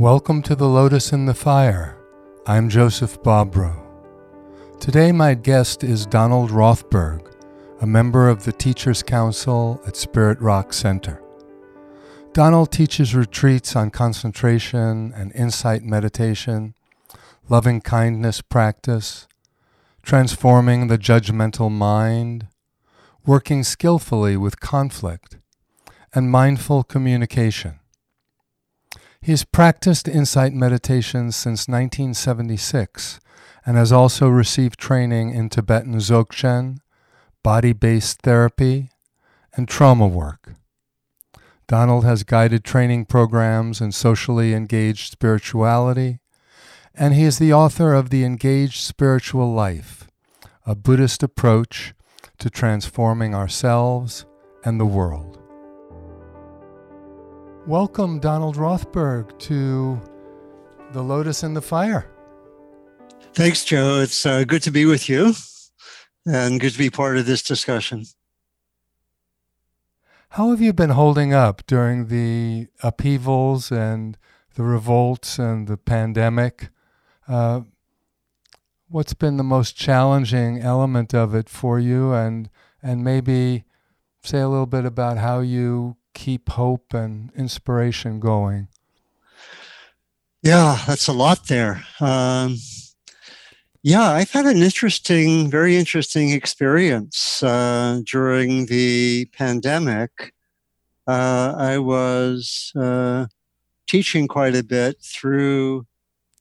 Welcome to the Lotus in the Fire. I'm Joseph Bobrow. Today, my guest is Donald Rothberg, a member of the Teachers Council at Spirit Rock Center. Donald teaches retreats on concentration and insight meditation, loving kindness practice, transforming the judgmental mind, working skillfully with conflict, and mindful communication. He has practiced insight meditation since 1976 and has also received training in Tibetan Dzogchen, body based therapy, and trauma work. Donald has guided training programs in socially engaged spirituality, and he is the author of The Engaged Spiritual Life, a Buddhist approach to transforming ourselves and the world. Welcome, Donald Rothberg, to The Lotus in the Fire. Thanks, Joe. It's uh, good to be with you and good to be part of this discussion. How have you been holding up during the upheavals and the revolts and the pandemic? Uh, what's been the most challenging element of it for you, and and maybe say a little bit about how you keep hope and inspiration going? Yeah, that's a lot there. Um, yeah, I've had an interesting, very interesting experience uh, during the pandemic. Uh, I was uh, teaching quite a bit through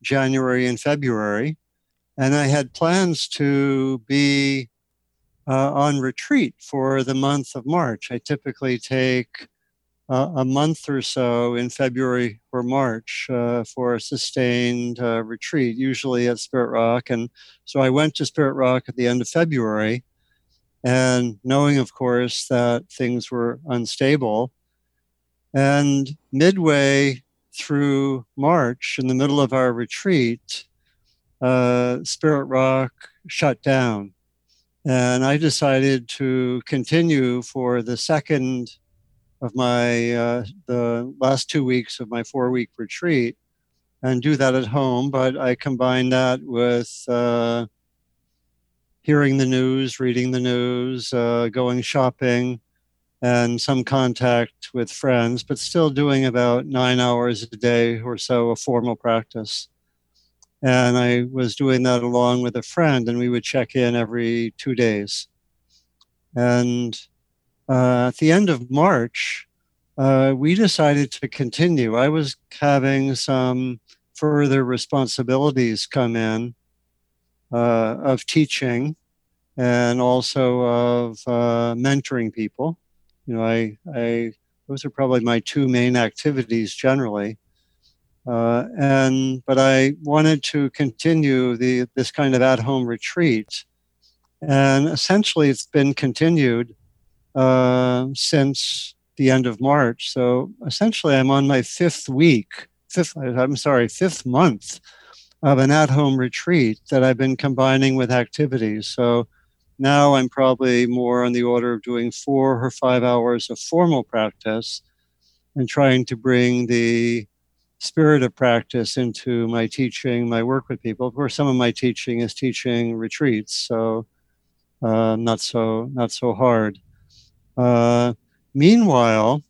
January and February, and I had plans to be uh, on retreat for the month of March. I typically take uh, a month or so in February or March uh, for a sustained uh, retreat, usually at Spirit Rock. And so I went to Spirit Rock at the end of February, and knowing, of course, that things were unstable. And midway through March, in the middle of our retreat, uh, Spirit Rock shut down. And I decided to continue for the second of my uh, the last two weeks of my four week retreat and do that at home but i combine that with uh, hearing the news reading the news uh, going shopping and some contact with friends but still doing about nine hours a day or so of formal practice. And i was doing that along with a friend and we would check in every two days. And uh, at the end of March, uh, we decided to continue. I was having some further responsibilities come in uh, of teaching and also of uh, mentoring people. You know, I, I those are probably my two main activities generally. Uh, and but I wanted to continue the this kind of at-home retreat, and essentially it's been continued uh, since the end of March. So essentially, I'm on my fifth week, fifth, I'm sorry, fifth month of an at home retreat that I've been combining with activities. So now I'm probably more on the order of doing four or five hours of formal practice and trying to bring the spirit of practice into my teaching, my work with people. Of course, some of my teaching is teaching retreats, so uh, not so not so hard. Uh, meanwhile,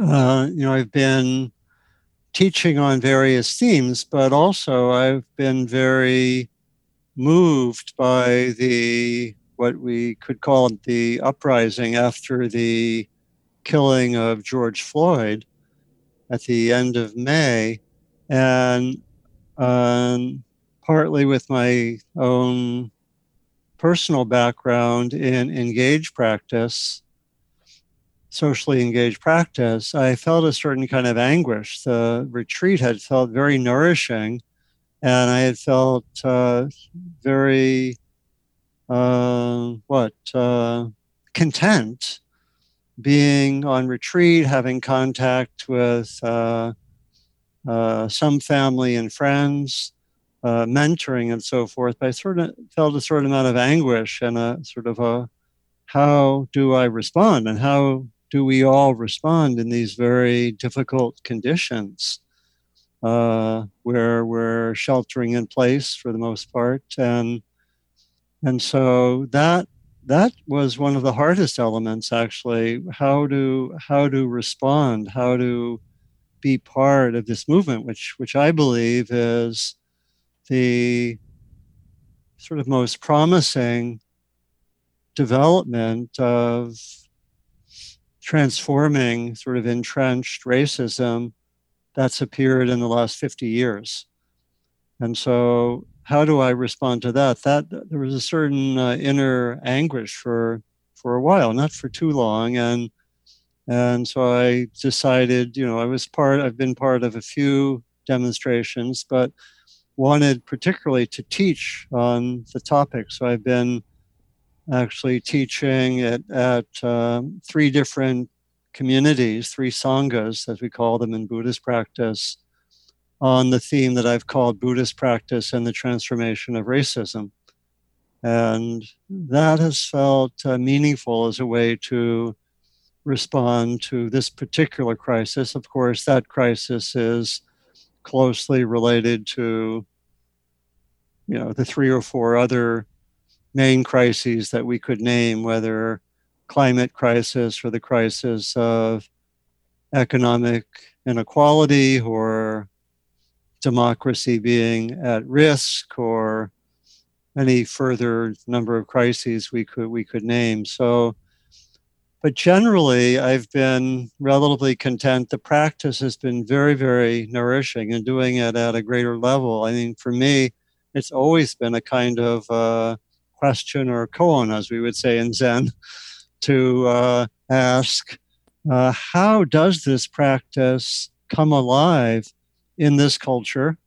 uh, you know, I've been teaching on various themes, but also I've been very moved by the what we could call the uprising after the killing of George Floyd at the end of May, and um, partly with my own personal background in engaged practice, socially engaged practice, I felt a certain kind of anguish. The retreat had felt very nourishing, and I had felt uh, very, uh, what, uh, content being on retreat, having contact with uh, uh, some family and friends uh, mentoring and so forth, but I sort of felt a certain amount of anguish and a sort of a how do I respond? And how do we all respond in these very difficult conditions uh, where we're sheltering in place for the most part? And and so that that was one of the hardest elements actually. How to how to respond? How to be part of this movement which which i believe is the sort of most promising development of transforming sort of entrenched racism that's appeared in the last 50 years and so how do I respond to that? That there was a certain uh, inner anguish for for a while, not for too long, and and so I decided, you know, I was part. I've been part of a few demonstrations, but wanted particularly to teach on the topic. So I've been actually teaching at, at um, three different communities, three sanghas, as we call them in Buddhist practice, on the theme that I've called Buddhist practice and the transformation of racism. And that has felt uh, meaningful as a way to respond to this particular crisis. Of course, that crisis is closely related to you know the three or four other main crises that we could name whether climate crisis or the crisis of economic inequality or democracy being at risk or any further number of crises we could we could name. So but generally i've been relatively content. The practice has been very very nourishing and doing it at a greater level. I mean for me it's always been a kind of uh, question or koan as we would say in zen to uh, ask uh, how does this practice come alive in this culture,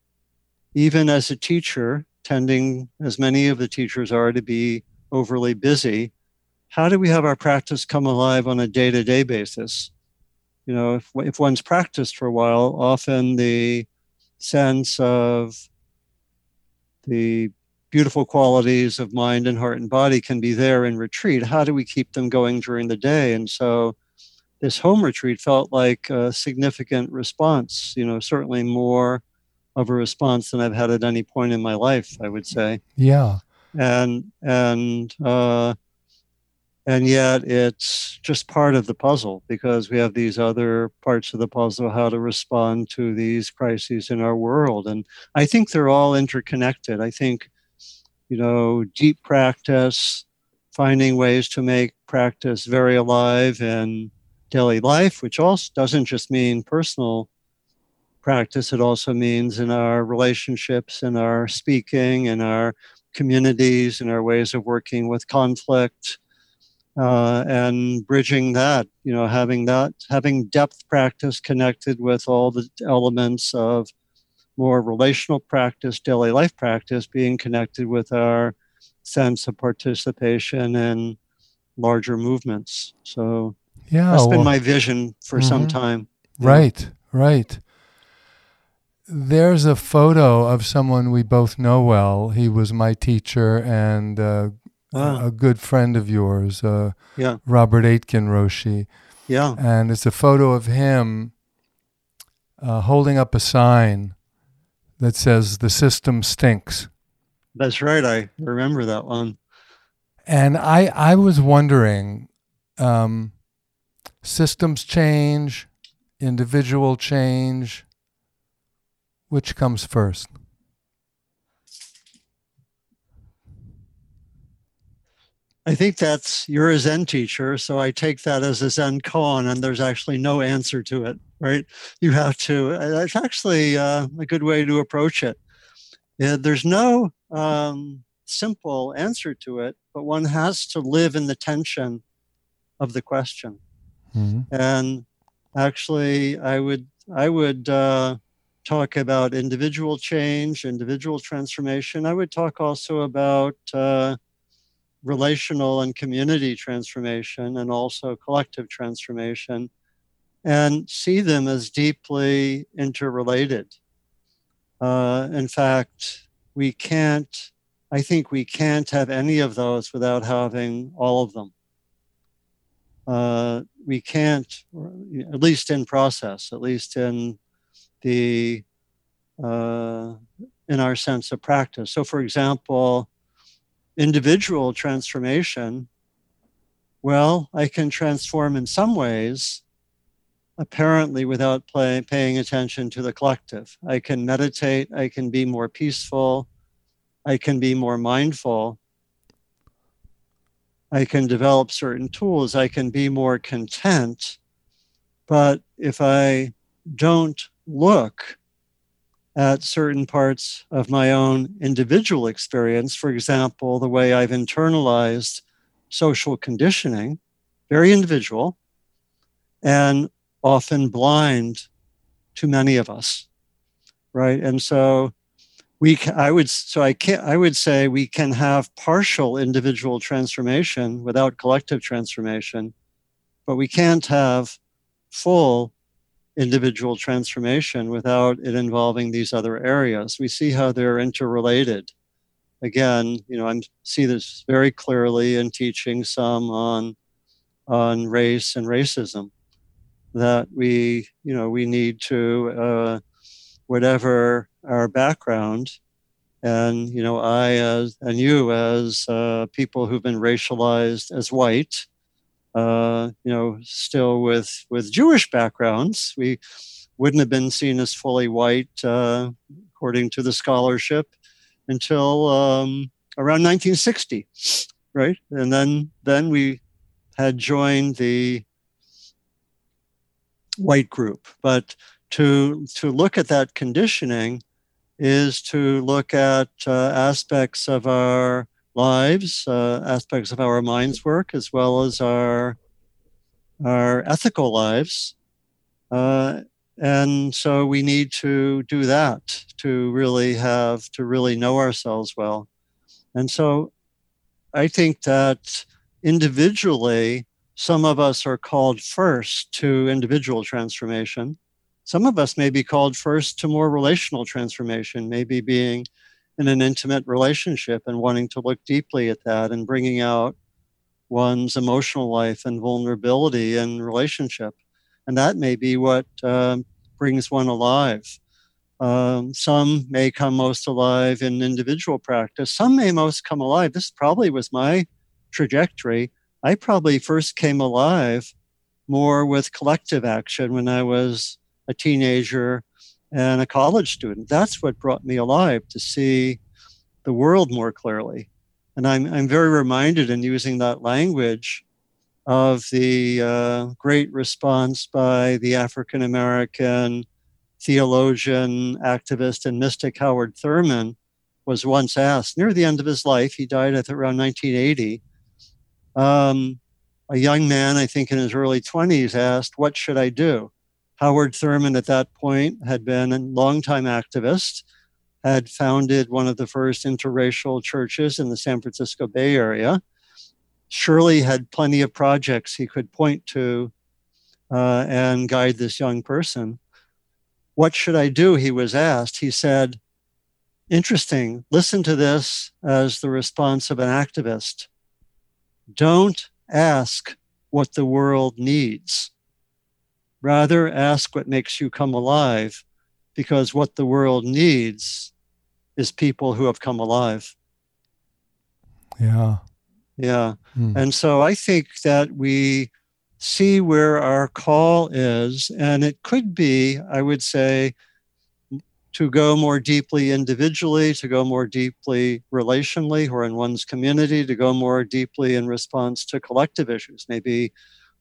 even as a teacher, tending as many of the teachers are to be overly busy, how do we have our practice come alive on a day to day basis? You know, if, if one's practiced for a while, often the sense of the beautiful qualities of mind and heart and body can be there in retreat. How do we keep them going during the day? And so this home retreat felt like a significant response, you know, certainly more of a response than I've had at any point in my life, I would say. Yeah. And, and, uh, and yet it's just part of the puzzle because we have these other parts of the puzzle how to respond to these crises in our world and i think they're all interconnected i think you know deep practice finding ways to make practice very alive in daily life, which also doesn't just mean personal practice, it also means in our relationships, in our speaking, in our communities, in our ways of working with conflict. Uh, and bridging that, you know, having that, having depth practice connected with all the elements of more relational practice, daily life practice, being connected with our sense of participation in larger movements. So yeah, that's well, been my vision for mm-hmm. some time. Right, right. There's a photo of someone we both know well. He was my teacher and uh, wow. a good friend of yours, uh, yeah. Robert Aitken Roshi. Yeah. And it's a photo of him uh, holding up a sign that says, The system stinks. That's right. I remember that one. And I, I was wondering, um, systems change, individual change. Which comes first? I think that's you're a Zen teacher, so I take that as a Zen koan, and there's actually no answer to it, right? You have to. It's actually uh, a good way to approach it. Yeah, there's no um, simple answer to it, but one has to live in the tension of the question. Mm-hmm. And actually, I would I would uh, talk about individual change, individual transformation. I would talk also about uh, relational and community transformation, and also collective transformation, and see them as deeply interrelated. Uh, in fact, we can't. I think we can't have any of those without having all of them. uh, we can't, at least in process, at least in the uh, in our sense of practice. So, for example, individual transformation. Well, I can transform in some ways, apparently without play, paying attention to the collective. I can meditate. I can be more peaceful. I can be more mindful. I can develop certain tools. I can be more content. But if I don't look at certain parts of my own individual experience, for example, the way I've internalized social conditioning, very individual, and often blind to many of us, right? And so we i would so i can i would say we can have partial individual transformation without collective transformation but we can't have full individual transformation without it involving these other areas. We see how they're interrelated. Again you know i see this very clearly in teaching some on on race and racism that we you know we need to uh, whatever our background and you know i as and you as uh, people who've been racialized as white uh, you know still with with jewish backgrounds we wouldn't have been seen as fully white uh, according to the scholarship until um, around 1960 right? And then then we had joined the white group. But to to look at that conditioning is to look at uh, aspects of our lives, uh, aspects of our mind's work, as well as our our ethical lives. Uh, and so we need to do that to really have to really know ourselves well. And so I think that individually, some of us are called first to individual transformation some of us may be called first to more relational transformation, maybe being in an intimate relationship and wanting to look deeply at that and bringing out one's emotional life and vulnerability and relationship. And that may be what um, brings one alive. Um, some may come most alive in individual practice. Some may most come alive. This probably was my trajectory. I probably first came alive more with collective action when I was a teenager and a college student. That's what brought me alive to see the world more clearly. And I'm, I'm very reminded in using that language of the uh, great response by the African American theologian, activist, and mystic Howard Thurman was once asked near the end of his life, he died at around 1980. Um, a young man, I think in his early 20s, asked, What should I do? Howard Thurman, at that point, had been a longtime activist, had founded one of the first interracial churches in the San Francisco Bay Area. Surely had plenty of projects he could point to uh, and guide this young person. What should I do? He was asked. He said, Interesting. Listen to this as the response of an activist. Don't ask what the world needs Rather, ask what makes you come alive, because what the world needs is people who have come alive. Yeah. Yeah. Mm. And so I think that we see where our call is, and it could be, I would say, to go more deeply individually, to go more deeply relationally or in one's community, to go more deeply in response to collective issues, maybe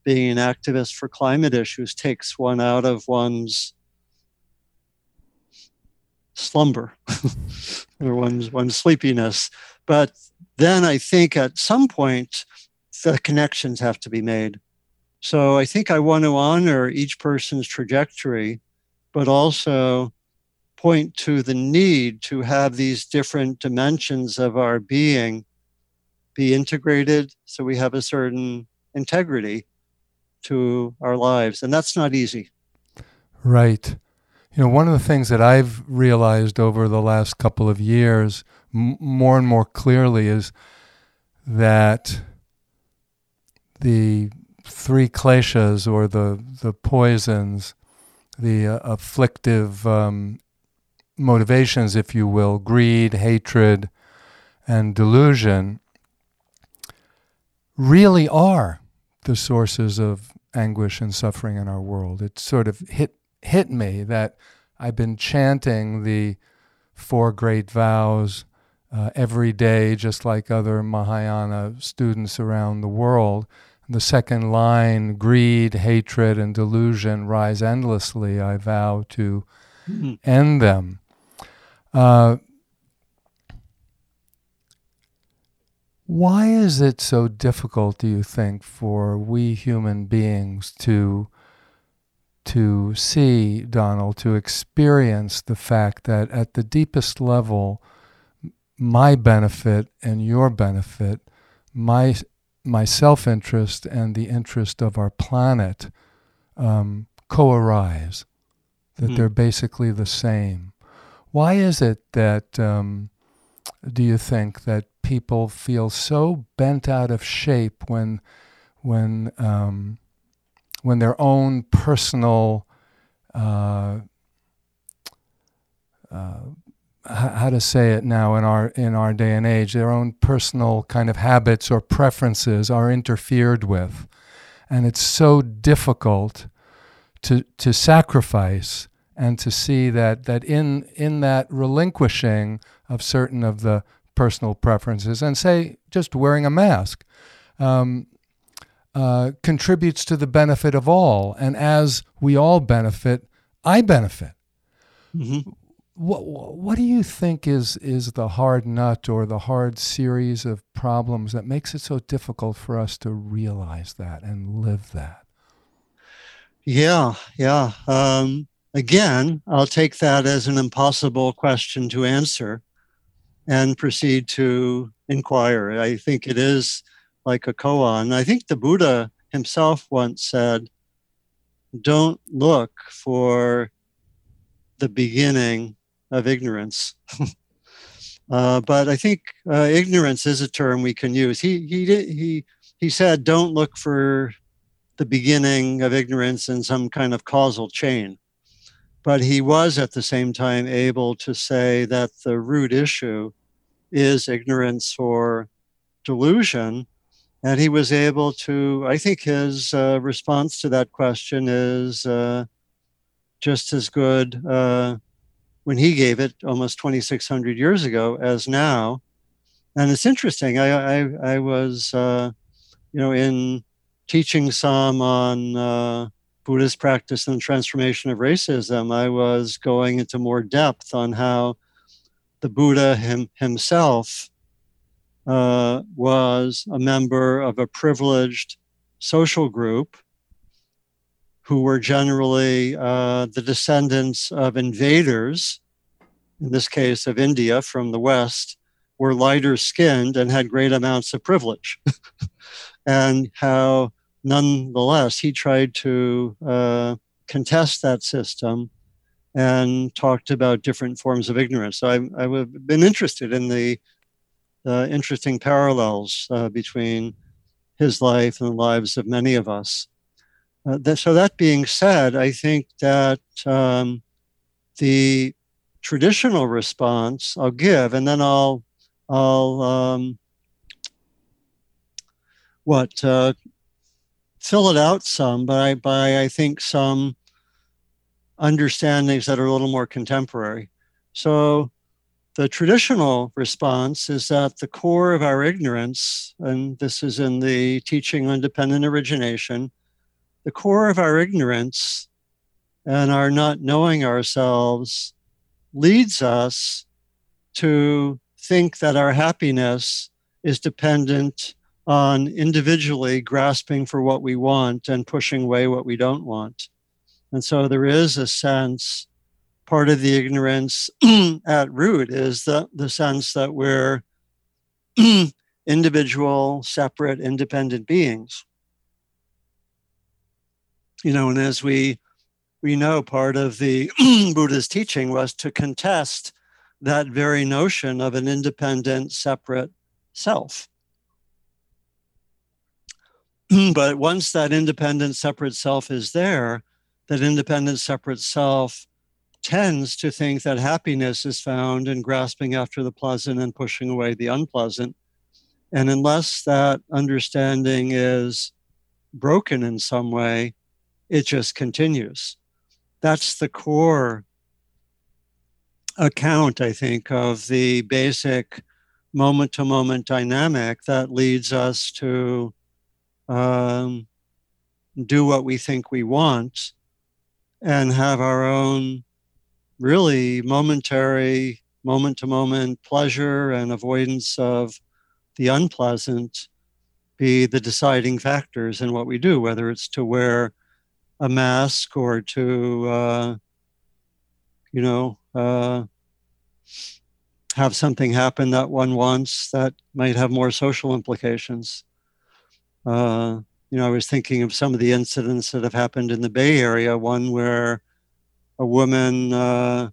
being an activist for climate issues takes one out of one's slumber or one's one's sleepiness. But then I think at some point the connections have to be made. So I think I want to honor each person's trajectory, but also point to the need to have these different dimensions of our being be integrated so we have a certain integrity to our lives. And that's not easy. Right. You know, one of the things that I've realized over the last couple of years m- more and more clearly is that the three kleshas or the the poisons, the uh, afflictive um, motivations, if you will, greed, hatred, and delusion, really are the sources of anguish and suffering in our world. It sort of hit hit me that I've been chanting the four great vows uh, every day, just like other Mahayana students around the world. The second line, greed, hatred, and delusion rise endlessly. I vow to mm-hmm. end them. Uh, why is it so difficult, do you think, for we human beings to to see, Donald, to experience the fact that at the deepest level, my benefit and your benefit, my my self interest and the interest of our planet um, co arise, that mm-hmm. they're basically the same. Why is it that, um, do you think, that people feel so bent out of shape when, when, um, when their own personal uh, uh, how to say it now in our in our day and age their own personal kind of habits or preferences are interfered with. And it's so difficult to to sacrifice and to see that that in in that relinquishing of certain of the personal preferences and say just wearing a mask um, uh, contributes to the benefit of all and as we all benefit i benefit mm-hmm what what do you think is is the hard nut or the hard series of problems that makes it so difficult for us to realize that and live that? Yeah, yeah. Um, again, I'll take that as an impossible question to answer and proceed to inquire. I think it is like a koan. I think the Buddha himself once said, "Don't look for the beginning of ignorance. uh, but I think uh, ignorance is a term we can use. He he did, he he said, "Don't look for the beginning of ignorance in some kind of causal chain." But he was at the same time able to say that the root issue is ignorance or delusion. And he was able to, I think his uh, response to that question is uh, just as good uh, when he gave it almost 2,600 years ago as now. And it's interesting. I, I, I was, uh, you know, in teaching some on uh, Buddhist practice and transformation of racism, I was going into more depth on how the Buddha him, himself uh, was a member of a privileged social group who were generally uh, the descendants of invaders, in this case of India from the West, were lighter skinned and had great amounts of privilege. and how, nonetheless, he tried to uh, contest that system and talked about different forms of ignorance. So I, I've been interested in the uh, interesting parallels uh, between his life and the lives of many of us. Uh, that, so that being said, I think that um, the traditional response I'll give, and then I'll I'll um, what uh, fill it out some by by I think some understandings that are a little more contemporary. So the traditional response is that the core of our ignorance, and this is in the teaching on dependent origination, the core of our ignorance and our not knowing ourselves leads us to think that our happiness is dependent on individually grasping for what we want and pushing away what we don't want. And so there is a sense, part of the ignorance at root is the, the sense that we're individual, separate, independent beings you know, and as we we know, part of the Buddha's teaching was to contest that very notion of an independent, separate self. but once that independent separate self is there, that independent separate self tends to think that happiness is found in grasping after the pleasant and pushing away the unpleasant. And unless that understanding is broken in some way, it just continues. That's the core account, I think, of the basic moment to moment dynamic that leads us to um, do what we think we want and have our own really momentary, moment to moment pleasure and avoidance of the unpleasant be the deciding factors in what we do, whether it's to wear a mask or to, uh, you know, uh, have something happen that one wants that might have more social implications. Uh, you know, I was thinking of some of the incidents that have happened in the Bay Area. One where a woman, uh,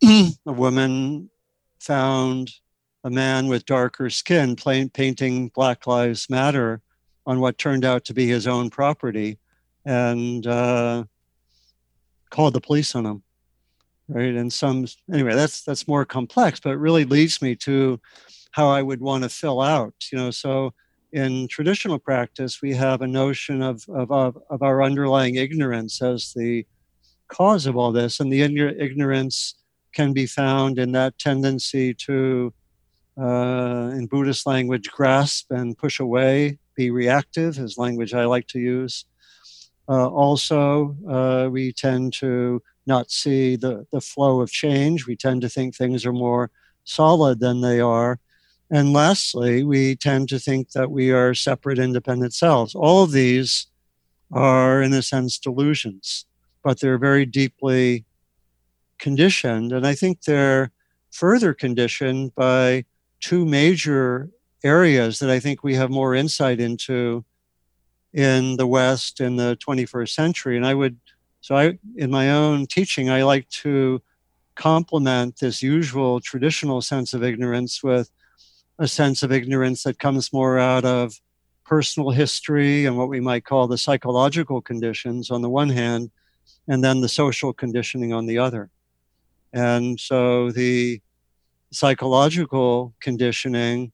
a woman found a man with darker skin painting Black Lives Matter on what turned out to be his own property, and uh, called the police on him right and some anyway that's that's more complex but it really leads me to how i would want to fill out you know so in traditional practice we have a notion of of, of, our underlying ignorance as the cause of all this and the ignorance can be found in that tendency to uh, in buddhist language grasp and push away be reactive is language i like to use uh, also uh, we tend to not see the, the flow of change. We tend to think things are more solid than they are. And lastly, we tend to think that we are separate, independent selves. All of these are, in a sense, delusions, but they're very deeply conditioned. And I think they're further conditioned by two major areas that I think we have more insight into in the West in the 21st century. And I would so I, in my own teaching, I like to complement this usual traditional sense of ignorance with a sense of ignorance that comes more out of personal history and what we might call the psychological conditions on the one hand, and then the social conditioning on the other. And so the psychological conditioning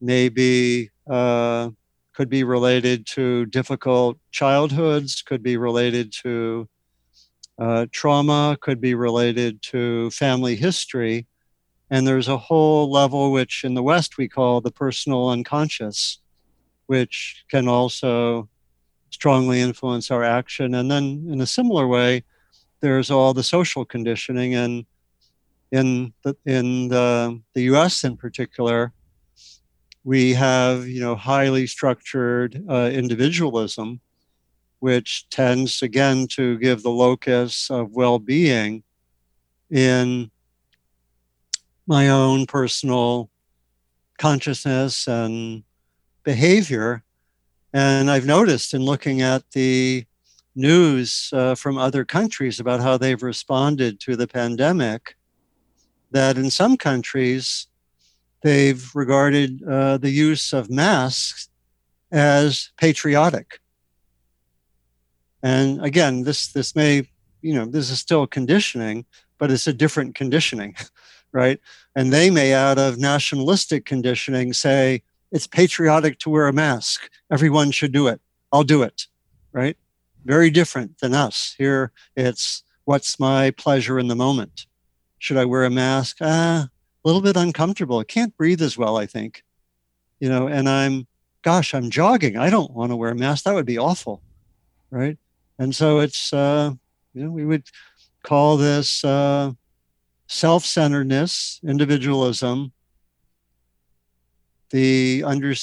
may be uh, could be related to difficult childhoods, could be related to uh, trauma, could be related to family history. And there's a whole level which in the West we call the personal unconscious, which can also strongly influence our action. And then in a similar way, there's all the social conditioning. And in the, in the, the US in particular, we have you know highly structured uh, individualism which tends again to give the locus of well-being in my own personal consciousness and behavior and i've noticed in looking at the news uh, from other countries about how they've responded to the pandemic that in some countries they've regarded uh, the use of masks as patriotic. And again, this this may, you know, this is still conditioning, but it's a different conditioning, right? And they may, out of nationalistic conditioning, say it's patriotic to wear a mask. Everyone should do it. I'll do it, right? Very different than us. Here, it's what's my pleasure in the moment. Should I wear a mask? Ah, a little bit uncomfortable. I can't breathe as well, I think. You know, and I'm, gosh, I'm jogging. I don't want to wear a mask. That would be awful. Right. And so it's, uh, you know, we would call this uh, self centeredness, individualism, the, under,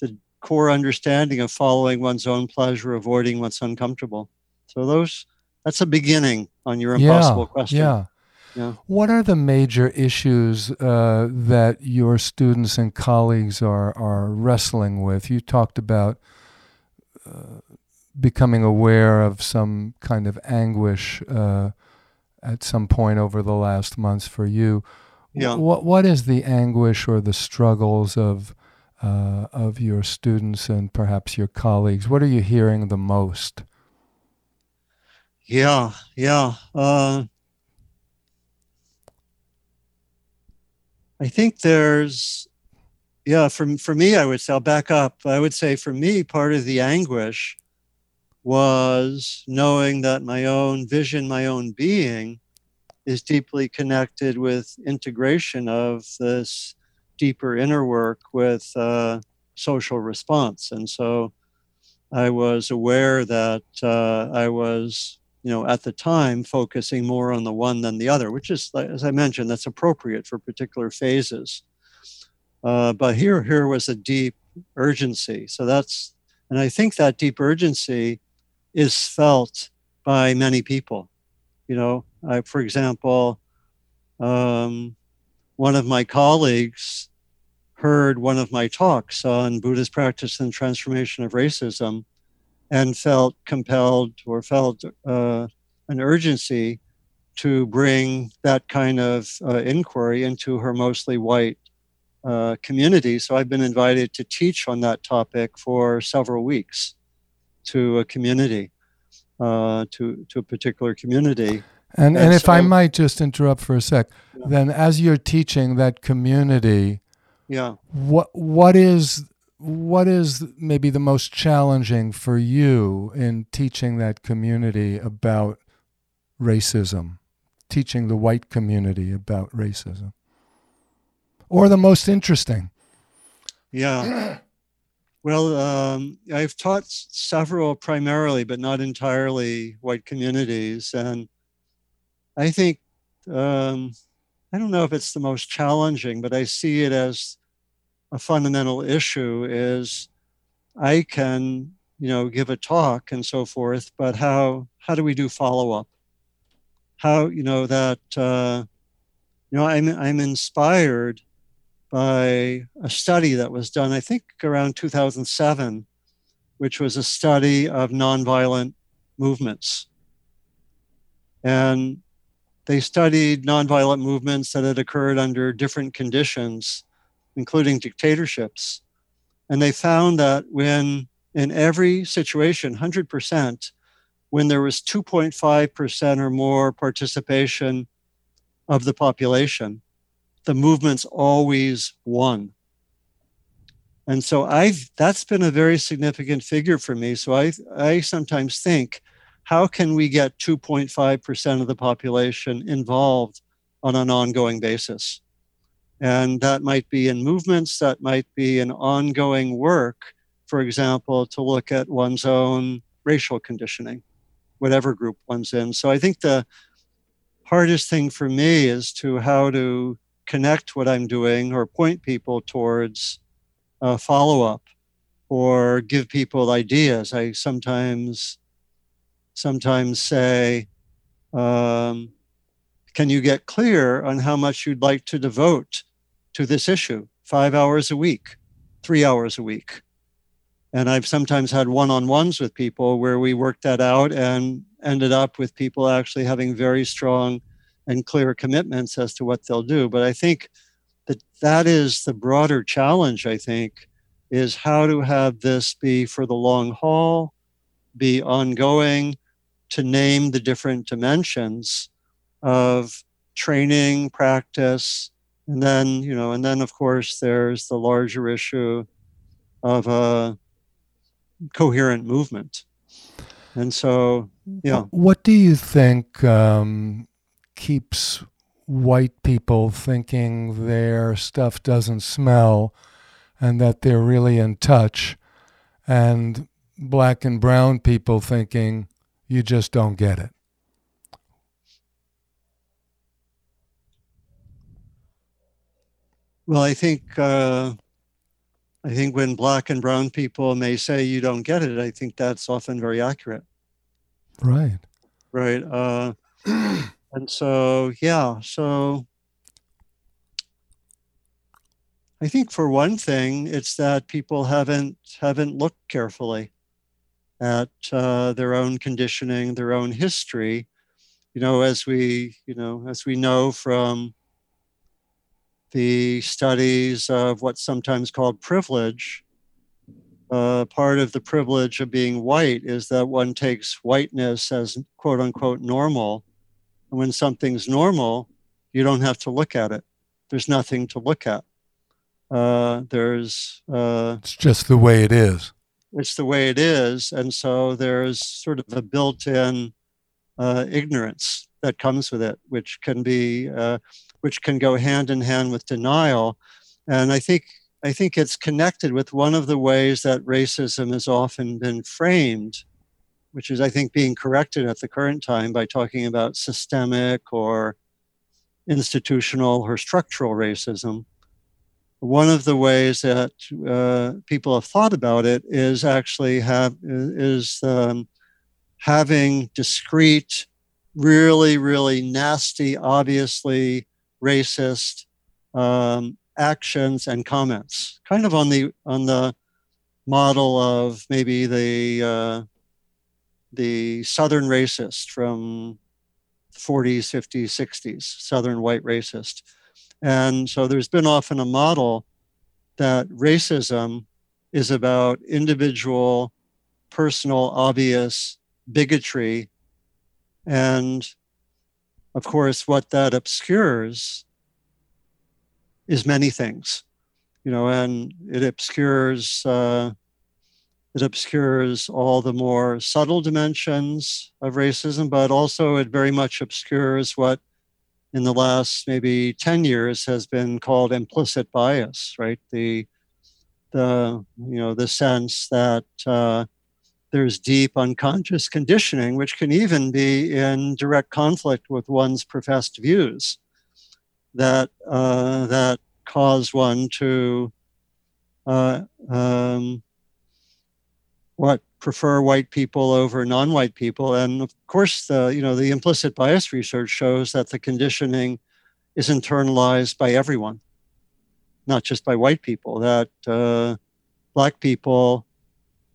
the core understanding of following one's own pleasure, avoiding what's uncomfortable. So those, that's a beginning on your impossible yeah, question. Yeah. Yeah. What are the major issues uh, that your students and colleagues are, are wrestling with? You talked about uh, becoming aware of some kind of anguish uh, at some point over the last months for you. Yeah. What, what is the anguish or the struggles of uh, of your students and perhaps your colleagues? What are you hearing the most? Yeah, yeah. Uh, I think there's, yeah, for, for me, I would say, I'll back up. I would say for me, part of the anguish was knowing that my own vision, my own being is deeply connected with integration of this deeper inner work with uh, social response. And so I was aware that uh, I was, you know, at the time focusing more on the one than the other, which is, as I mentioned, that's appropriate for particular phases. Uh, but here, here was a deep urgency. So that's, and I think that deep urgency is felt by many people. You know, I, for example, um, one of my colleagues heard one of my talks on Buddhist practice and transformation of racism and felt compelled or felt uh, an urgency to bring that kind of uh, inquiry into her mostly white uh, community. So I've been invited to teach on that topic for several weeks to a community, uh, to to a particular community. And and, and if so, I might just interrupt for a sec, yeah. then as you're teaching that community, yeah, what what is what is maybe the most challenging for you in teaching that community about racism, teaching the white community about racism, or the most interesting? Yeah. Well, um, I've taught several primarily, but not entirely white communities. And I think, um, I don't know if it's the most challenging, but I see it as a fundamental issue is I can, you know, give a talk and so forth, but how, how do we do follow up? How, you know, that, uh, you know, I'm, I'm inspired by a study that was done, I think around 2007, which was a study of nonviolent movements. And they studied nonviolent movements that had occurred under different conditions, including dictatorships. And they found that when, in every situation, 100%, when there was 2.5% or more participation of the population, the movement's always won. And so I've that's been a very significant figure for me. So I I sometimes think, how can we get 2.5% of the population involved on an ongoing basis? And that might be in movements, that might be in ongoing work, for example, to look at one's own racial conditioning, whatever group one's in. So I think the hardest thing for me is to how to connect what I'm doing or point people towards a follow up or give people ideas. I sometimes sometimes say, um, "Can you get clear on how much you'd like to devote to this issue? Five hours a week, three hours a week." And I've sometimes had one-on-ones with people where we worked that out and ended up with people actually having very strong and clear commitments as to what they'll do. But I think that that is the broader challenge, I think, is how to have this be for the long haul, be ongoing, to name the different dimensions of training, practice, and then, you know, and then of course there's the larger issue of a coherent movement. And so, yeah. What do you think um, keeps white people thinking their stuff doesn't smell and that they're really in touch, and black and brown people thinking you just don't get it. Well, I think uh, I think when black and brown people may say you don't get it, I think that's often very accurate. Right. Right. Uh, and so yeah so i think for one thing it's that people haven't haven't looked carefully at uh, their own conditioning their own history you know as we you know as we know from the studies of what's sometimes called privilege, uh, part of the privilege of being white is that one takes whiteness as quote unquote normal. And when something's normal, you don't have to look at it. There's nothing to look at. Uh, there's. Uh, it's just the way it is. It's the way it is. And so there's sort of a built in uh, ignorance that comes with it, which can be, uh, which can go hand in hand with denial. And I think I think it's connected with one of the ways that racism has often been framed, which is, I think, being corrected at the current time by talking about systemic or institutional or structural racism. One of the ways that uh, people have thought about it is actually have is um, having discrete, really, really nasty, obviously racist um, actions and comments, kind of on the on the model of maybe the uh, the Southern racist from 40s, 50s, 60s, Southern white racist. And so there's been often a model that racism is about individual, personal, obvious bigotry. And of course, what that obscures is many things, you know, and it obscures uh, it obscures all the more subtle dimensions of racism, but also it very much obscures what in the last maybe 10 years has been called implicit bias, right? The the you know the sense that uh, there's deep unconscious conditioning, which can even be in direct conflict with one's professed views that uh, that cause one to uh, um, what prefer white people over non-white people. And of course the you know the implicit bias research shows that the conditioning is internalized by everyone not just by white people that uh, black people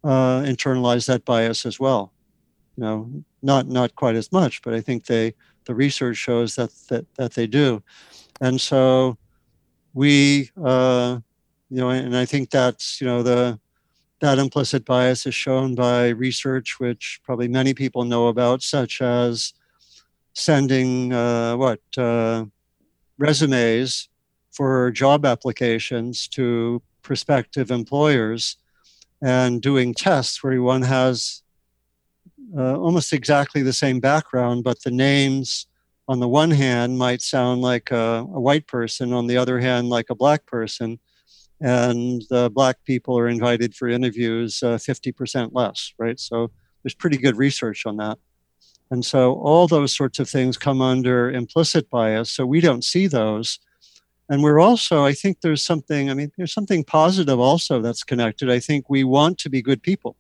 uh, internalize that bias as well. You know not not quite as much but i think they the research shows that that, that they do. And so we, uh, you know, and I think that's, you know, the, that implicit bias is shown by research, which probably many people know about, such as sending uh, what uh, resumes for job applications to prospective employers and doing tests where one has uh, almost exactly the same background, but the names on the one hand might sound like a, a, white person, on the other hand, like a black person. And black people are invited for interviews uh, 50% less, right? So there's pretty good research on that. And so all those sorts of things come under implicit bias. So we don't see those. And we're also, I think there's something, I mean, there's something positive also that's connected. I think we want to be good people.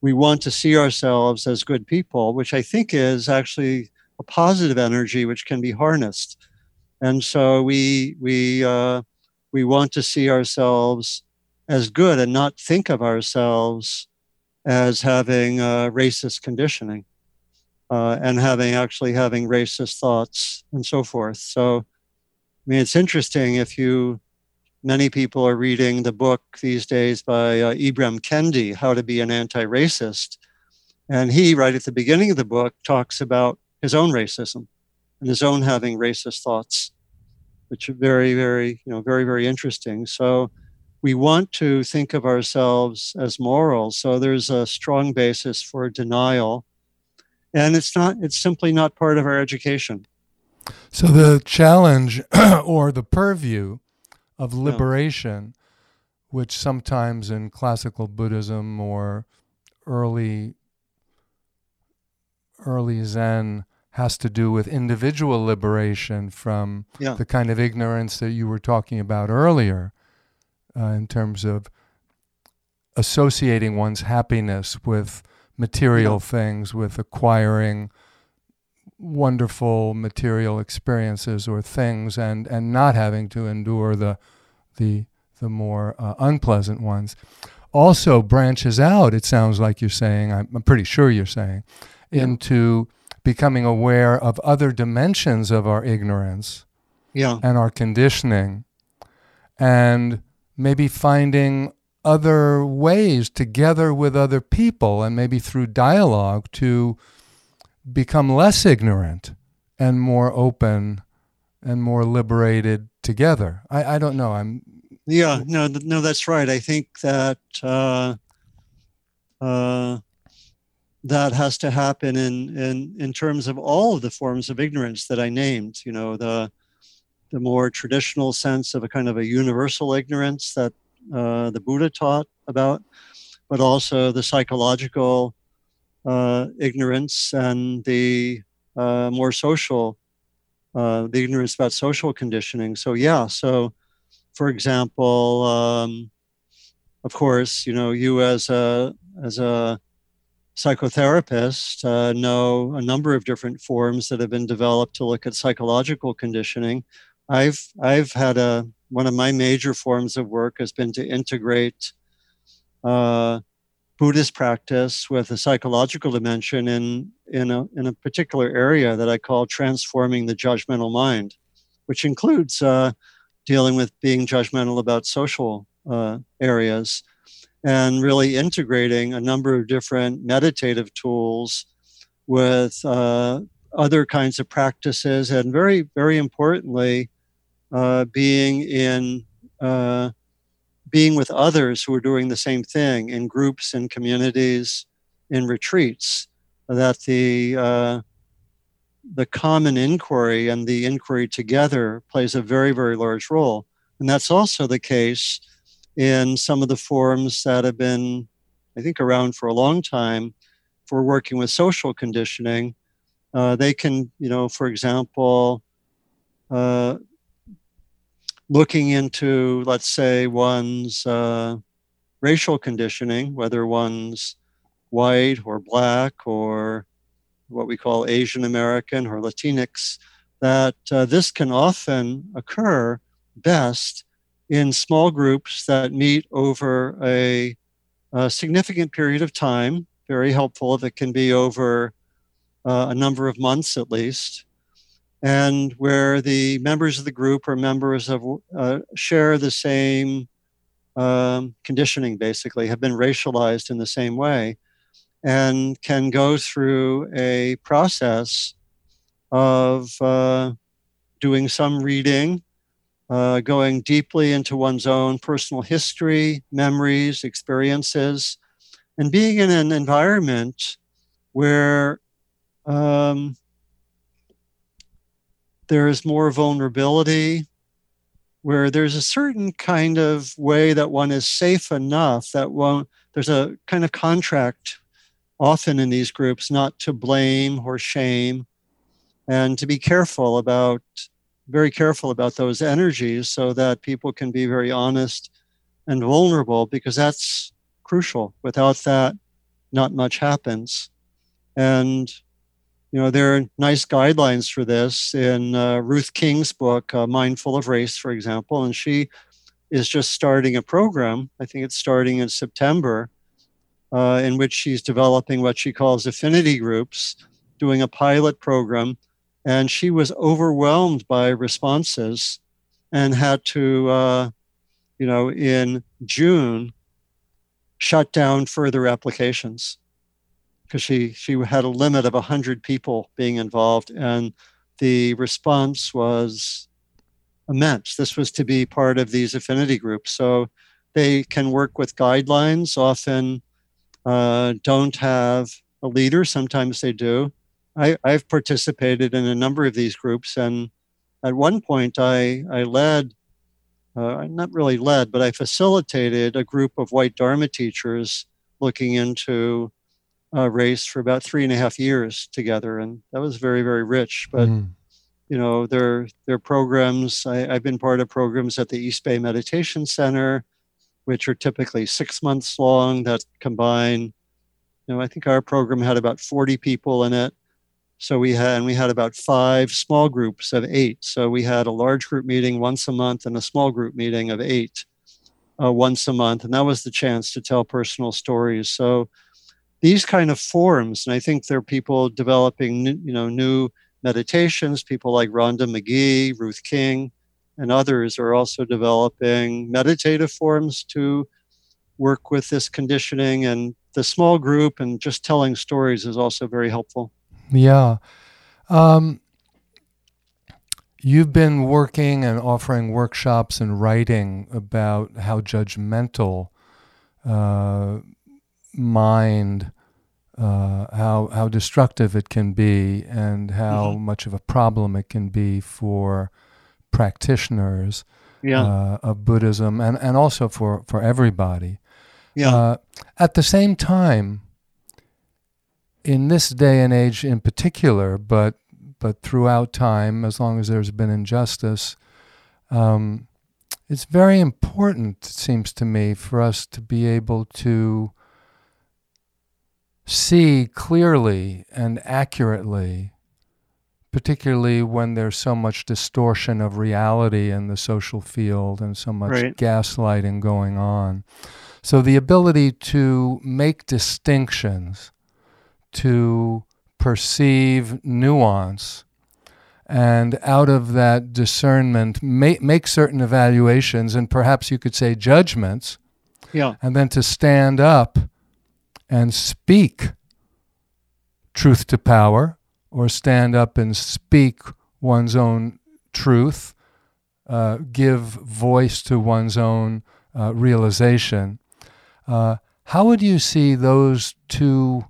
We want to see ourselves as good people, which I think is actually a positive energy which can be harnessed. And so we we uh, we want to see ourselves as good and not think of ourselves as having uh, racist conditioning uh, and having actually having racist thoughts and so forth. So, I mean, it's interesting if you many people are reading the book these days by uh, Ibram Kendi, How to Be an Anti-Racist, and he right at the beginning of the book talks about his own racism and his own having racist thoughts, which are very, very, you know, very, very interesting. So we want to think of ourselves as moral. So there's a strong basis for denial. And it's not, it's simply not part of our education. So the challenge or the purview of liberation, yeah. which sometimes in classical Buddhism or early early Zen has to do with individual liberation from yeah. the kind of ignorance that you were talking about earlier, uh, in terms of associating one's happiness with material yeah. things, with acquiring wonderful material experiences or things, and, and not having to endure the the the more uh, unpleasant ones. Also branches out. It sounds like you're saying. I'm, I'm pretty sure you're saying into becoming aware of other dimensions of our ignorance yeah. and our conditioning, and maybe finding other ways together with other people and maybe through dialogue to become less ignorant and more open and more liberated together. I, I don't know. I'm yeah no no that's right. I think that uh, uh, that has to happen in in in terms of all of the forms of ignorance that I named. You know the the more traditional sense of a kind of a universal ignorance that uh, the Buddha taught about, but also the psychological uh, ignorance and the uh, more social, uh, the ignorance about social conditioning. So, yeah, so for example, um, of course, you know, you as a, as a psychotherapist uh, know a number of different forms that have been developed to look at psychological conditioning. I've I've had a one of my major forms of work has been to integrate uh, Buddhist practice with a psychological dimension in in a in a particular area that I call transforming the judgmental mind, which includes uh, dealing with being judgmental about social uh, areas, and really integrating a number of different meditative tools with uh, other kinds of practices, and very very importantly, uh, being in uh, being with others who are doing the same thing in groups in communities in retreats that the uh, the common inquiry and the inquiry together plays a very very large role. And that's also the case in some of the forms that have been i think around for a long time for working with social conditioning. Uh, they can you know for example uh, looking into, let's say, one's uh, racial conditioning, whether one's white or black or what we call Asian American or Latinx, that uh, this can often occur best in small groups that meet over a, a significant period of time. Very helpful if it can be over uh, a number of months at least and where the members of the group or members of uh, share the same um, conditioning basically have been racialized in the same way and can go through a process of uh, doing some reading uh, going deeply into one's own personal history memories experiences and being in an environment where um, there's more vulnerability, where there's a certain kind of way that one is safe enough that won't, there's a kind of contract often in these groups not to blame or shame and to be careful about, very careful about those energies so that people can be very honest and vulnerable because that's crucial. Without that, not much happens. And you know, there are nice guidelines for this in uh, Ruth King's book, uh, Mindful of Race, for example, and she is just starting a program. I think it's starting in September, uh, in which she's developing what she calls affinity groups, doing a pilot program. And she was overwhelmed by responses and had to, uh, you know, in June, shut down further applications. Because she she had a limit of 100 people being involved and the response was immense. This was to be part of these affinity groups. So they can work with guidelines. Often uh, don't have a leader. Sometimes they do I, i've participated in a number of these groups and at one point i i led uh, not really led but i facilitated a group of white dharma teachers looking into uh, race for about three and a half years together, and that was very very rich. But mm. you know, their their programs. I, I've been part of programs at the East Bay Meditation Center, which are typically six months long that combine. You know, I think our program had about 40 people in it. So we had and we had about five small groups of eight. So we had a large group meeting once a month and a small group meeting of eight uh, once a month, and that was the chance to tell personal stories. So these kind of forums, and I think there are people developing, you know, new meditations. People like Rhonda Magee, Ruth King, and others are also developing meditative forms to work with this conditioning. And the small group and just telling stories is also very helpful. Yeah. Um, you've been working and offering workshops and writing about how judgmental uh, mind, uh, how how destructive it can be, and how mm-hmm. much of a problem it can be for practitioners yeah. uh, of Buddhism, and and also for for everybody. Yeah. Uh, at the same time, in this day and age, in particular, but but throughout time, as long as there's been injustice. Um, it's very important, it seems to me, for us to be able to see clearly and accurately, particularly when there's so much distortion of reality in the social field and so much right. gaslighting going on. So, the ability to make distinctions, to perceive nuance, and out of that discernment make, make certain evaluations and perhaps you could say judgments. Yeah. And then to stand up and speak truth to power or stand up and speak one's own truth uh, give voice to one's own uh, realization. Uh, how would you see those two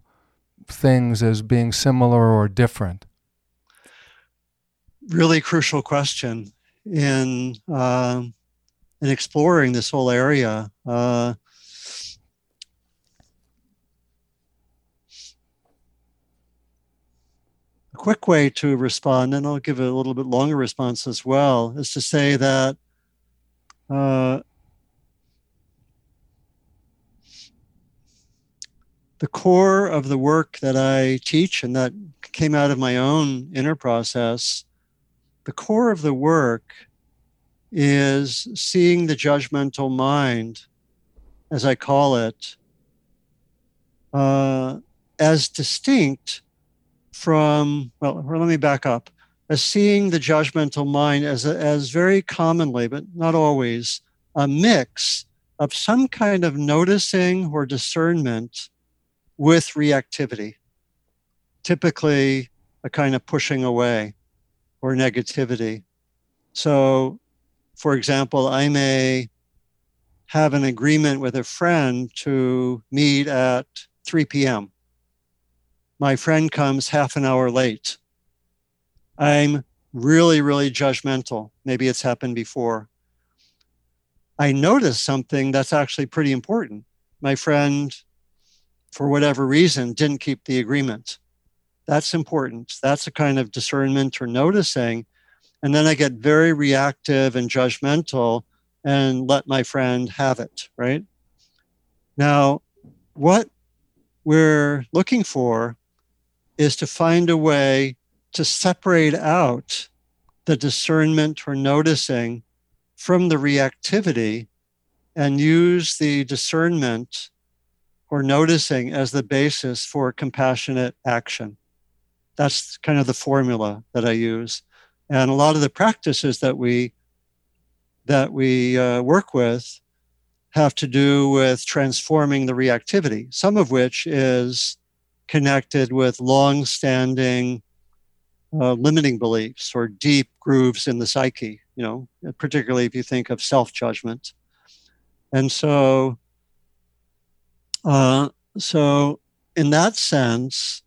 things as being similar or different really crucial question in uh, in exploring this whole area. Uh, a quick way to respond, and I'll give a little bit longer response as well, is to say that uh, the core of the work that I teach and that came out of my own inner process the core of the work is seeing the judgmental mind, as I call it, uh, as distinct from, well, let me back up, as seeing the judgmental mind as, a, as very commonly, but not always, a mix of some kind of noticing or discernment with reactivity, typically a kind of pushing away or negativity. So, for example, I may have an agreement with a friend to meet at 3 p.m. My friend comes half an hour late. I'm really, really judgmental. Maybe it's happened before. I notice something that's actually pretty important. My friend, for whatever reason, didn't keep the agreement. That's important. That's a kind of discernment or noticing. And then I get very reactive and judgmental and let my friend have it, right? Now, what we're looking for is to find a way to separate out the discernment or noticing from the reactivity and use the discernment or noticing as the basis for compassionate action that's kind of the formula that I use. And a lot of the practices that we that we uh, work with have to do with transforming the reactivity. Some of which is connected with long-standing uh, limiting beliefs or deep grooves in the psyche. You know, particularly if you think of self-judgment. And so, uh, so in that sense,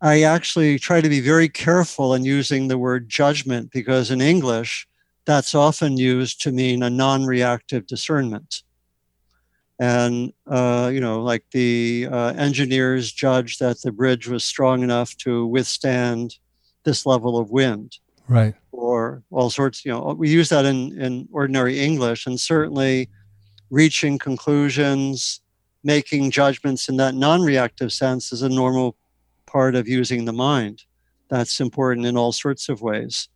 I actually try to be very careful in using the word judgment because in English, that's often used to mean a non reactive discernment. And, uh, you know, like the uh, engineers judged that the bridge was strong enough to withstand this level of wind. Right. Or all sorts, you know, we use that in, in ordinary English and certainly reaching conclusions, making judgments in that non reactive sense is a normal part of using the mind. That's important in all sorts of ways.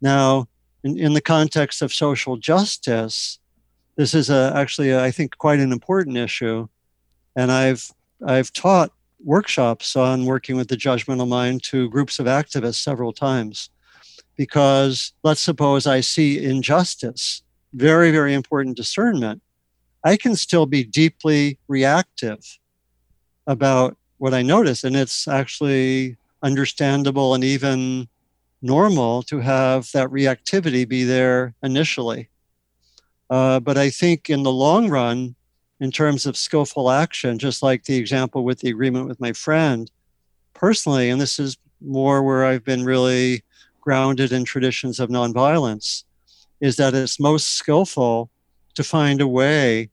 Now, in, in the context of social justice, this is a, actually, a, I think, quite an important issue. And I've, I've taught workshops on working with the judgmental mind to groups of activists several times. Because let's suppose I see injustice, very, very important discernment. I can still be deeply reactive about what I notice. And it's actually understandable and even normal to have that reactivity be there initially. Uh, but I think in the long run, in terms of skillful action, just like the example with the agreement with my friend, personally, and this is more where I've been really grounded in traditions of nonviolence, is that it's most skillful to find a way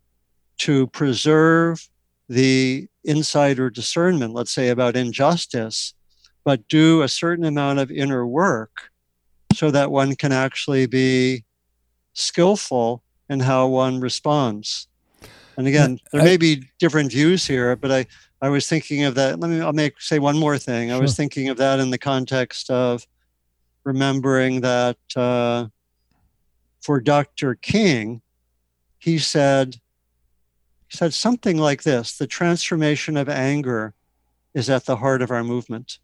to preserve the insider discernment, let's say about injustice, but do a certain amount of inner work so that one can actually be skillful in how one responds. And again, there may be different views here, but I, I was thinking of that. Let me, I'll make say one more thing. Sure. I was thinking of that in the context of remembering that uh, for Dr. King, he said, said something like this: the transformation of anger is at the heart of our movement.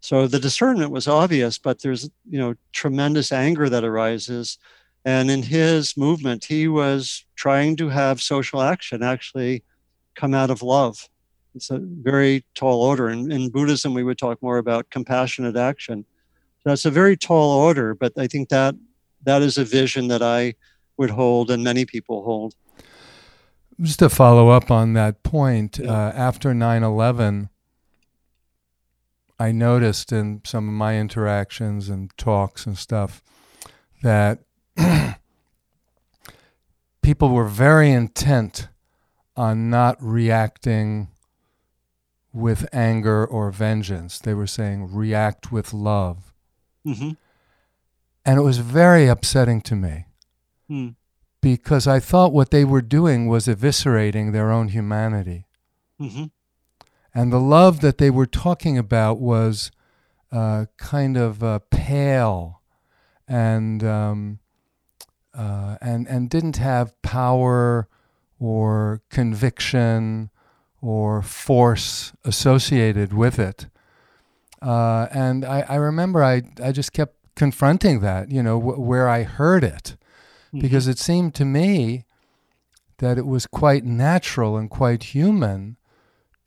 So the discernment was obvious, but there's you know tremendous anger that arises and in his movement, he was trying to have social action actually come out of love. It's a very tall order. And in Buddhism, we would talk more about compassionate action. So that's a very tall order, but I think that that is a vision that I would hold and many people hold. Just to follow up on that point, yeah. uh, after 9 11, I noticed in some of my interactions and talks and stuff that people were very intent on not reacting with anger or vengeance. They were saying, react with love. Mm-hmm. And it was very upsetting to me hmm. Because I thought what they were doing was eviscerating their own humanity. Mm-hmm. And the love that they were talking about was uh, kind of uh, pale and um, uh, and and didn't have power or conviction or force associated with it. Uh, and I, I, remember I, I just kept confronting that, you know, wh- where I heard it, mm-hmm. because it seemed to me that it was quite natural and quite human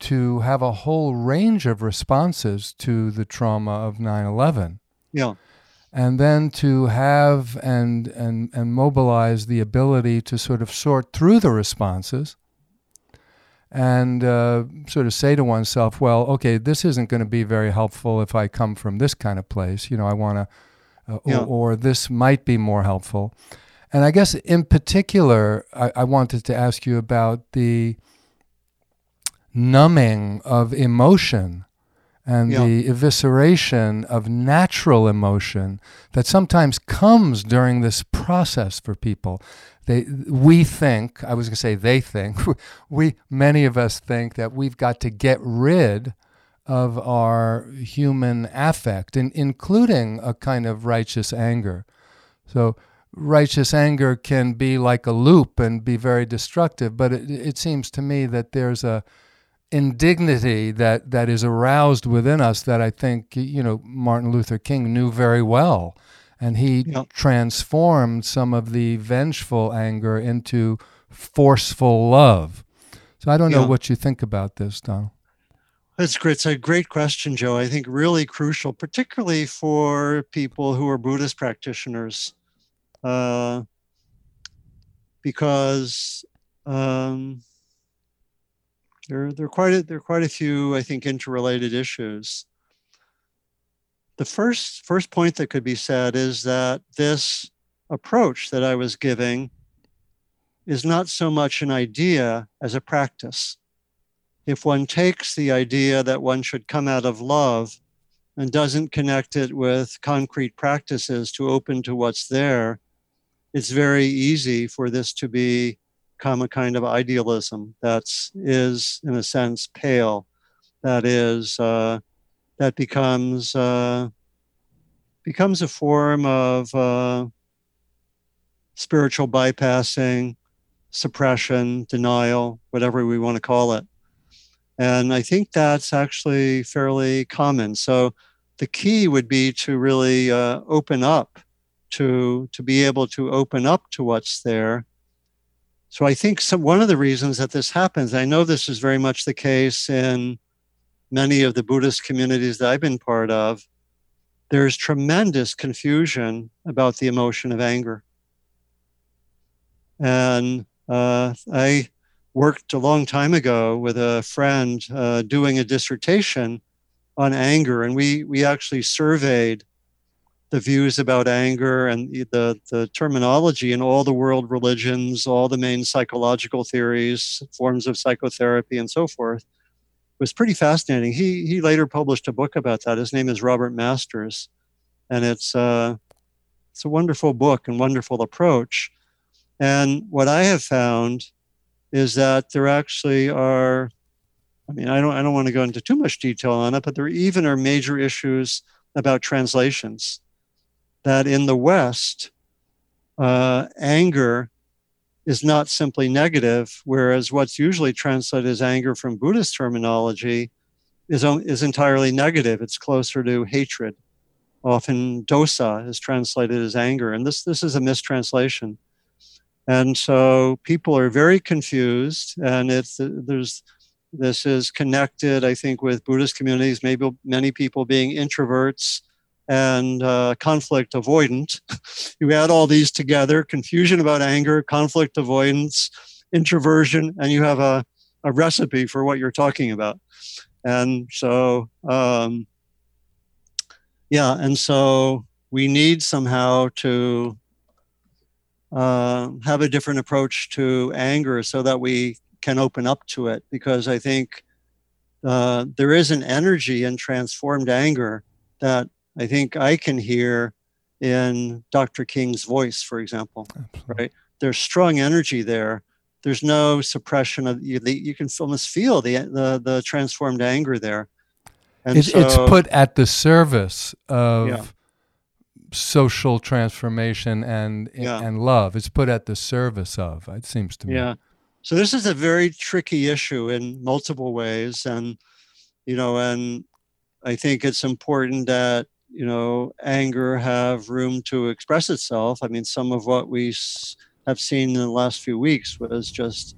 to have a whole range of responses to the trauma of 9 11. Yeah and then to have and, and, and mobilize the ability to sort of sort through the responses and uh, sort of say to oneself, well, okay, this isn't going to be very helpful if I come from this kind of place. You know, I want to, uh, yeah. or, or, this might be more helpful. And I guess in particular, I, I wanted to ask you about the numbing of emotion and yeah. the evisceration of natural emotion that sometimes comes during this process for people. They, we think, I was going to say they think, we, many of us think that we've got to get rid of our human affect, and including a kind of righteous anger. So, righteous anger can be like a loop and be very destructive, but it, it seems to me that there's a indignity that that is aroused within us that I think you know Martin Luther King knew very well, and he transformed some of the vengeful anger into forceful love. So I don't know what you think about this, Donald. That's great. It's a great question, Joe. I think really crucial, particularly for people who are Buddhist practitioners, uh, because um, there, there are quite a, there are quite a few, I think, interrelated issues. The first first point that could be said is that this approach that I was giving is not so much an idea as a practice. If one takes the idea that one should come out of love and doesn't connect it with concrete practices to open to what's there, it's very easy for this to be come a kind of idealism that's is in a sense pale that is uh, that becomes uh, becomes a form of uh, spiritual bypassing suppression denial whatever we want to call it And I think that's actually fairly common. So the key would be to really uh, open up to to be able to open up to what's there. So I think some one of the reasons that this happens, I know this is very much the case in many of the Buddhist communities that I've been part of, there's tremendous confusion about the emotion of anger. And uh, I worked a long time ago with a friend uh, doing a dissertation on anger, and we we actually surveyed the views about anger and the the terminology in all the world religions, all the main psychological theories, forms of psychotherapy, and so forth was pretty fascinating. He he later published a book about that. His name is Robert Masters, and it's uh, it's a wonderful book and wonderful approach. And what I have found is that there actually are. I mean, I don't I don't want to go into too much detail on it, but there even are major issues about translations. That in the West, uh, anger is not simply negative, whereas what's usually translated as anger from Buddhist terminology is, is entirely negative. It's closer to hatred. Often dosa is translated as anger, and this, this is a mistranslation. And so people are very confused, and it's, there's, this is connected, I think, with Buddhist communities, maybe many people being introverts and uh, conflict avoidant. you add all these together confusion about anger, conflict avoidance, introversion, and you have a, a recipe for what you're talking about. And so, um, yeah, and so we need somehow to uh, have a different approach to anger so that we can open up to it because I think uh, there is an energy in transformed anger that I think I can hear in Dr. King's voice, for example, Absolutely. right? There's strong energy there. There's no suppression of you. You can almost feel the the, the transformed anger there. It, so, it's put at the service of yeah. social transformation and yeah. and love. It's put at the service of. It seems to me. Yeah. So this is a very tricky issue in multiple ways, and you know, and I think it's important that you know, anger have room to express itself. I mean, some of what we have seen in the last few weeks was just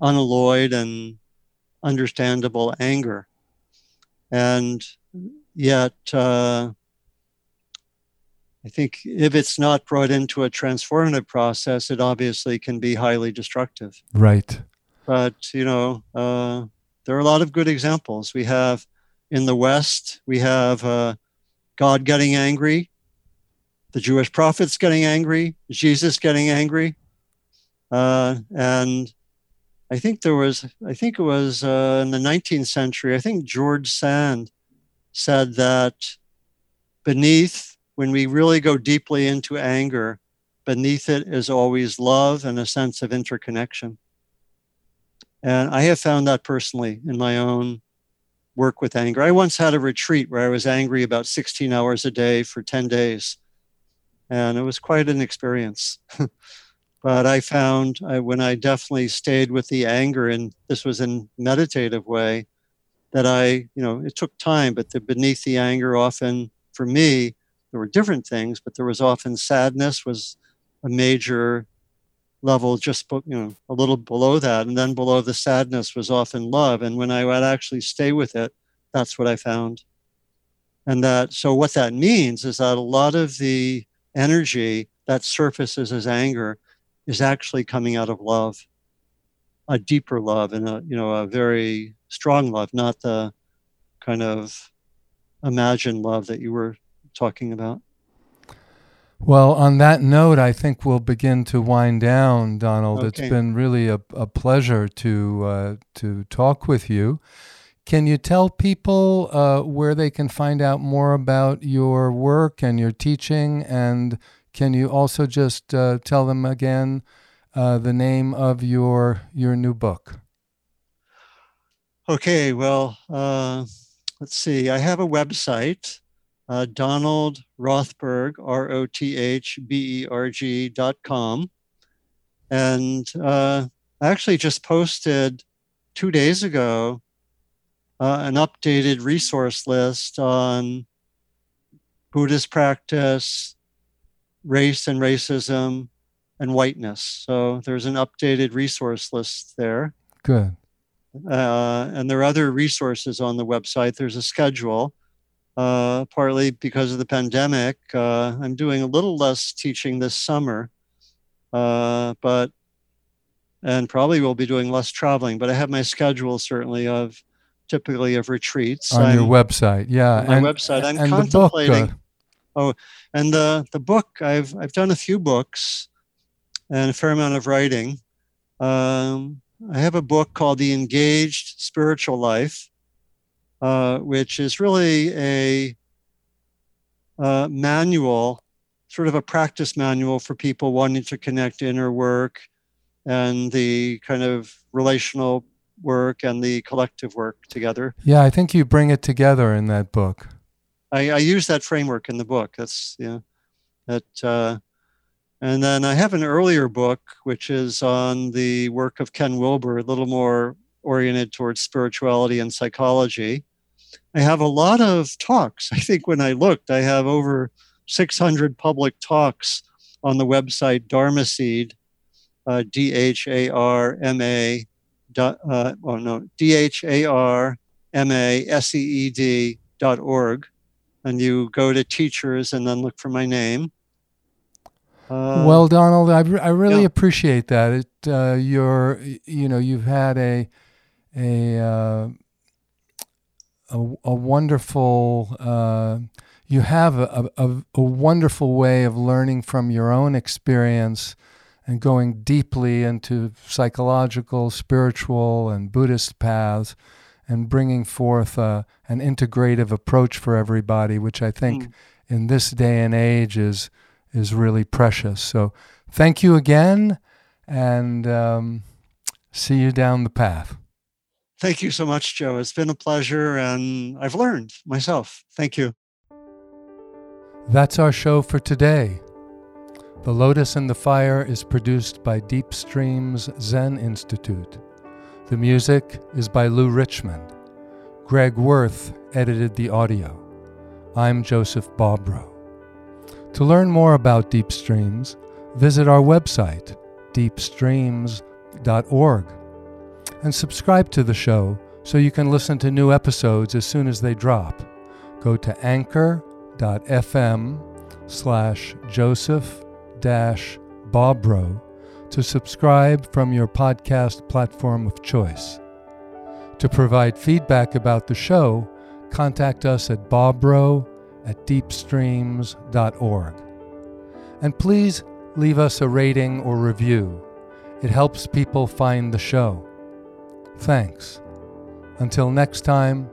unalloyed and understandable anger. And yet, uh, I think if it's not brought into a transformative process, it obviously can be highly destructive. Right. But, you know, uh, there are a lot of good examples. We have in the West, we have uh, God getting angry, the Jewish prophets getting angry, Jesus getting angry. Uh, and I think there was, I think it was uh, in the 19th century, I think George Sand said that beneath, when we really go deeply into anger, beneath it is always love and a sense of interconnection. And I have found that personally in my own work with anger. I once had a retreat where I was angry about 16 hours a day for 10 days. And it was quite an experience. but I found I, when I definitely stayed with the anger, and this was in meditative way, that I, you know, it took time, but the, beneath the anger, often for me, there were different things, but there was often sadness was a major level just you know a little below that and then below the sadness was often love and when i would actually stay with it that's what i found. And that so what that means is that a lot of the energy that surfaces as anger is actually coming out of love a deeper love and a you know a very strong love not the kind of imagined love that you were talking about well, on that note, I think we'll begin to wind down, Donald. Okay. It's been really a, a pleasure to uh, to talk with you. Can you tell people uh, where they can find out more about your work and your teaching? And can you also just uh, tell them again uh, the name of your your new book? Okay. Well, uh, let's see. I have a website uh, Donald Rothberg, R O T H B E R G dot com. And uh, I actually just posted two days ago uh, an updated resource list on Buddhist practice, race and racism, and whiteness. So there's an updated resource list there. Good. Uh, and there are other resources on the website. There's a schedule. Uh, partly because of the pandemic, uh, I'm doing a little less teaching this summer, uh, but and probably will be doing less traveling. But I have my schedule certainly of typically of retreats on I'm, your website. Yeah, my and, website. I'm and contemplating. Book, uh, oh, and the the book I've I've done a few books and a fair amount of writing. Um, I have a book called The Engaged Spiritual Life, uh, which is really a, a manual, sort of a practice manual for people wanting to connect inner work and the kind of relational work and the collective work together. Yeah, I think you bring it together in that book. I, I use that framework in the book. That's yeah, that. Uh, and then I have an earlier book which is on the work of Ken Wilber, a little more oriented towards spirituality and psychology. I have a lot of talks. I think when I looked, I have over 600 public talks on the website Dharma Seed, uh, D H A R M A uh, oh no, D-H-A-R-M-A-S-E-E-D dot org. And you go to teachers and then look for my name. Uh, well, Donald, I, I really yeah. appreciate that. It, uh, you're, you know, you've had a, a, uh, a, a, wonderful, uh, you have a, a, a wonderful way of learning from your own experience and going deeply into psychological, spiritual, and Buddhist paths and bringing forth uh, an integrative approach for everybody, which I think mm. in this day and age is, is really precious. So thank you again and um, see you down the path. Thank you so much, Joe. It's been a pleasure and I've learned myself. Thank you. That's our show for today. The Lotus and the Fire is produced by Deep Streams Zen Institute. The music is by Lou Richmond. Greg Worth edited the audio. I'm Joseph Bobrow. To learn more about Deep Streams, visit our website, deepstreams.org, and subscribe to the show so you can listen to new episodes as soon as they drop. Go to anchor.fm slash Joseph bobrow to subscribe from your podcast platform of choice. To provide feedback about the show, contact us at bobrow at deepstreams.org. And please leave us a rating or review. It helps people find the show. Thanks. Until next time,